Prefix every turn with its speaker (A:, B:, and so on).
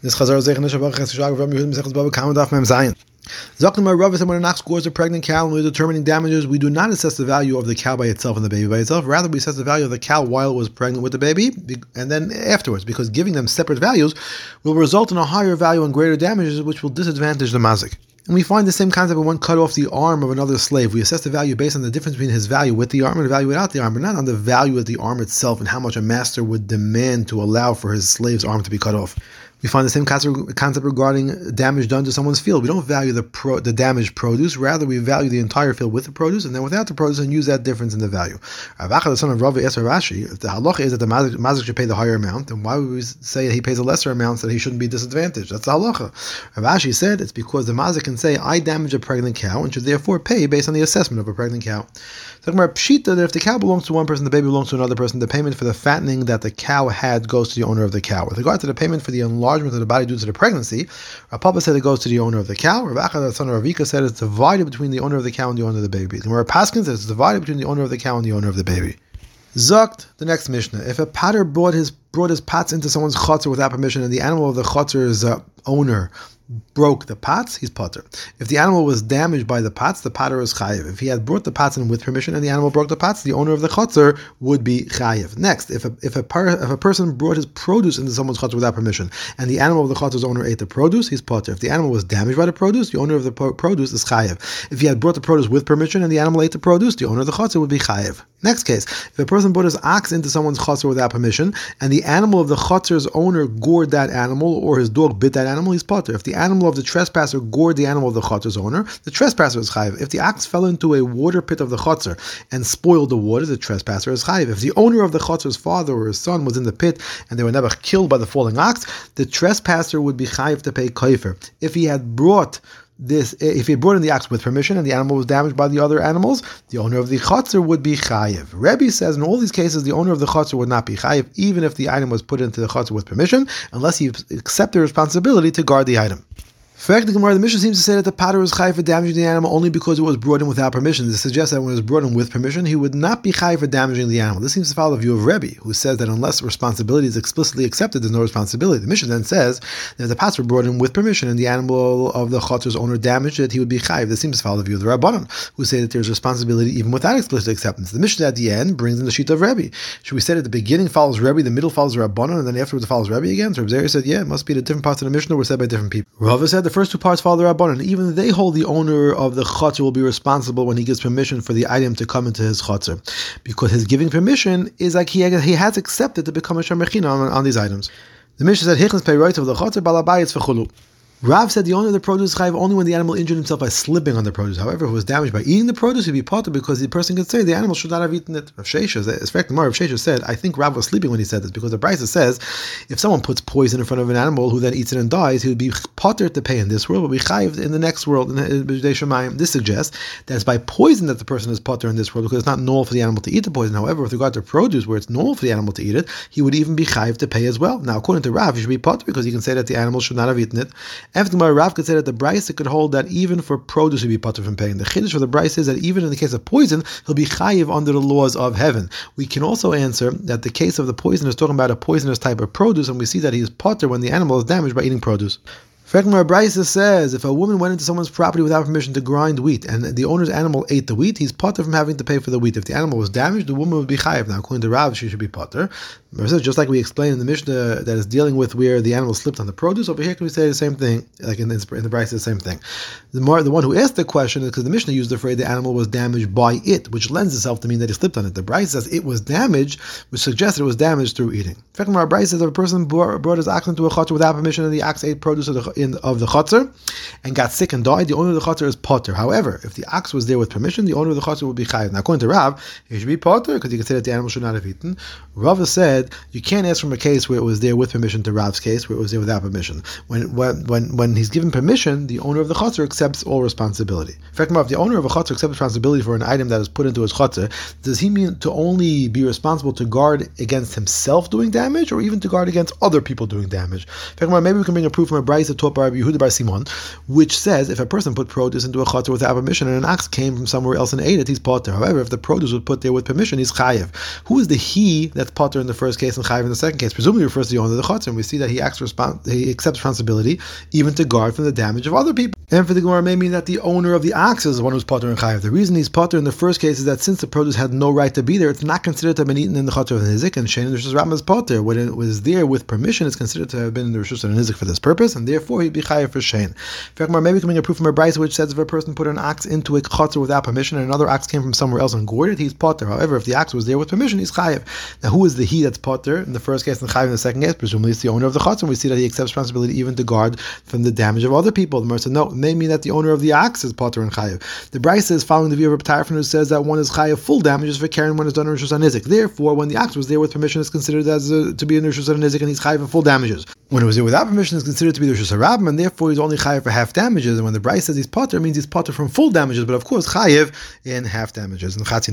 A: This Chazar Sechas Bava Kamma Daf Mem Zayin. Zaknumar Rav said when an ox gores a pregnant cow and we're determining damages, we do not assess the value of the cow by itself and the baby by itself. Rather, we assess the value of the cow while it was pregnant with the baby and then afterwards, because giving them separate values will result in a higher value and greater damages, which will disadvantage the mazik. And we find the same concept when one cut off the arm of another slave. We assess the value based on the difference between his value with the arm and the value without the arm, but not on the value of the arm itself and how much a master would demand to allow for his slave's arm to be cut off. We find the same concept regarding damage done to someone's field. We don't value the pro, the damaged produce, rather we value the entire field with the produce and then without the produce and use that difference in the value. Rav Acha, the son of Ravi Esar Rashi, if the halacha is that the mazik should pay the higher amount, then why would we say he pays a lesser amount so that he shouldn't be disadvantaged? That's the halacha. Rav Ashi said it's because the mazik can say, I damage a pregnant cow and should therefore pay based on the assessment of a pregnant cow. Talking about pshita that if the cow belongs to one person, the baby belongs to another person, the payment for the fattening that the cow had goes to the owner of the cow. With regard to the payment for the enlargement of the body due to the pregnancy, Rav Pappa said it goes to the owner of the cow. Rav Acha, the son of Rav Ika, said it's divided between the owner of the cow and the owner of the baby. And where Paskin says it's divided between the owner of the cow and the owner of the baby. Zucked, the next Mishnah. If a patter brought his brought his pots into someone's chotzer without permission, and the animal of the chotzer's uh, owner broke the pots, he's potter. If the animal was damaged by the pots, the potter is chayiv. If he had brought the pots in with permission and the animal broke the pots, the owner of the chotzer would be chayiv. Next, if a if a, par, if a person brought his produce into someone's chotzer without permission and the animal of the chotzer's owner ate the produce, he's potter. If the animal was damaged by the produce, the owner of the produce is chayiv. If he had brought the produce with permission and the animal ate the produce, the owner of the chotzer would be chayiv. Next case, if a person brought his ox into someone's chotzer without permission and the animal of the chotzer's owner gored that animal or his dog bit that animal, he's potter. If the animal of the trespasser gored the animal of the chotzer's owner, the trespasser is chayiv. If the ox fell into a water pit of the chotzer and spoiled the water, the trespasser is chayiv. If the owner of the chotzer's father or his son was in the pit and they were never killed by the falling ox, the trespasser would be chayiv to pay kofer. If he had brought this if he brought in the ox with permission and the animal was damaged by the other animals, the owner of the chotzer would be chayiv. Rebbe says in all these cases the owner of the chotzer would not be chayiv, even if the item was put into the chotzer with permission, unless he accepted the responsibility to guard the item. Fact, the Gemara, the Mishnah seems to say that the potter was chai for damaging the animal only because it was brought in without permission. This suggests that when it was brought in with permission, he would not be chai for damaging the animal. This seems to follow the view of Rebbe, who says that unless responsibility is explicitly accepted, there's no responsibility. The Mishnah then says that if the pots were brought in with permission and the animal of the chotzer's owner damaged it, he would be chai. This seems to follow the view of the Rabbanon, who say that there's responsibility even without explicit acceptance. The Mishnah at the end brings in the sheet of Rebbe. Should we say that the beginning follows Rebbe, the middle follows the Rabbanon, and then afterwards follows Rebbe again? So Rebbe said, yeah, it must be the different parts of the Mishnah were said by different people. Rava said the first two parts follow the Rabbanon. Even they hold the owner of the chotzer will be responsible when he gives permission for the item to come into his chotzer, because his giving permission is like he, he has accepted to become a shemechina on, on these items. The Mishnah said, "Hichnas pay right of the chotzer balabayitz v'chulu." Rav said the owner of the produce is chayiv only when the animal injured himself by slipping on the produce. However, if it was damaged by eating the produce, he'd be potter because the person could say the animal should not have eaten it. Rav Shesha, as fact, Rav Shesha said, I think Rav was sleeping when he said this because the Brisa says if someone puts poison in front of an animal who then eats it and dies, he would be potter to pay in this world, but be chayiv in the next world. This suggests that it's by poison that the person is potter in this world because it's not normal for the animal to eat the poison. However, with regard to produce, where it's normal for the animal to eat it, he would even be chayiv to pay as well. Now, according to Rav, he should be potter because he can say that the animal should not have eaten it. After Rav could say that the Brisa could hold that even for produce he'd be potter from paying. The chiddush for the Brisa is that even in the case of poison, he'll be chayiv under the laws of heaven. We can also answer that the case of the poison is talking about a poisonous type of produce, and we see that he is potter when the animal is damaged by eating produce. Frekmar Brisa says if a woman went into someone's property without permission to grind wheat and the owner's animal ate the wheat, he's potter from having to pay for the wheat. If the animal was damaged, the woman would be chayiv. Now, according to Rav, she should be potter. Just like we explained in the Mishnah that is dealing with where the animal slipped on the produce, over here can we say the same thing, like in, in the Brisa, the same thing. The more the one who asked the question is because the Mishnah used the phrase the animal was damaged by it, which lends itself to mean that he slipped on it. The Brisa says it was damaged, which suggests it was damaged through eating. Brisa says if a person brought, brought his ox into a chotzer without permission and the ox ate produce of the, in, of the chotzer, and got sick and died, the owner of the chater is potter. However, if the ox was there with permission, the owner of the chater would be chayiv. Now, according to Rav, he should be potter because he can say that the animal should not have eaten. Rav said you can't ask from a case where it was there with permission to Rav's case where it was there without permission. When when when, when he's given permission, the owner of the chater accepts all responsibility. In fact, if the owner of a chater accepts responsibility for an item that is put into his chater, does he mean to only be responsible to guard against himself doing damage, or even to guard against other people doing damage? In fact, maybe we can bring a proof from a brisa talking by Yehuda Bar Simon, which says if a person put produce into a chater without permission and an ox came from somewhere else and ate it, he's potter. However, if the produce was put there with permission, he's chayiv. Who is the he that's potter in the first case and chayiv in the second case? Presumably refers to the owner of the chater, and we see that he acts respons- he accepts responsibility even to guard from the damage of other people. And for the Gemara may mean that the owner of the ox is the one who's potter and chayiv. The reason he's potter in the first case is that since the produce had no right to be there, it's not considered to have been eaten in the chater of the nizik, and Shane Rishus Rambam's potter. When it was there with permission, it's considered to have been in the Rishus the nizik for this purpose, and therefore he'd be chayiv for Shane. Maybe coming a proof from a brisa which says if a person put an ox into a chater without permission and another ox came from somewhere else and gored it, he's potter. However, if the ox was there with permission, he's chayiv. Now, who is the he that's potter in the first case and chayiv in the second case? Presumably, it's the owner of the and we see that he accepts responsibility even to guard from the damage of other people. The Mer said, no, it may mean that the owner of the ox is potter and chayiv. The brisa is following the view of a Tarfon who says that one is chayiv full damages for carrying one is done in Anizik. Therefore, when the ox was there with permission, it's considered as a, to be in Rishus Anizik and he's chayiv for full damages. When it was there without permission, it's considered to be the Rishus Harabim, and therefore he's only chayiv for half damages. And when the brisa says he's potter, means he's potter from full damages, but of course chayiv in half damages and chatzin.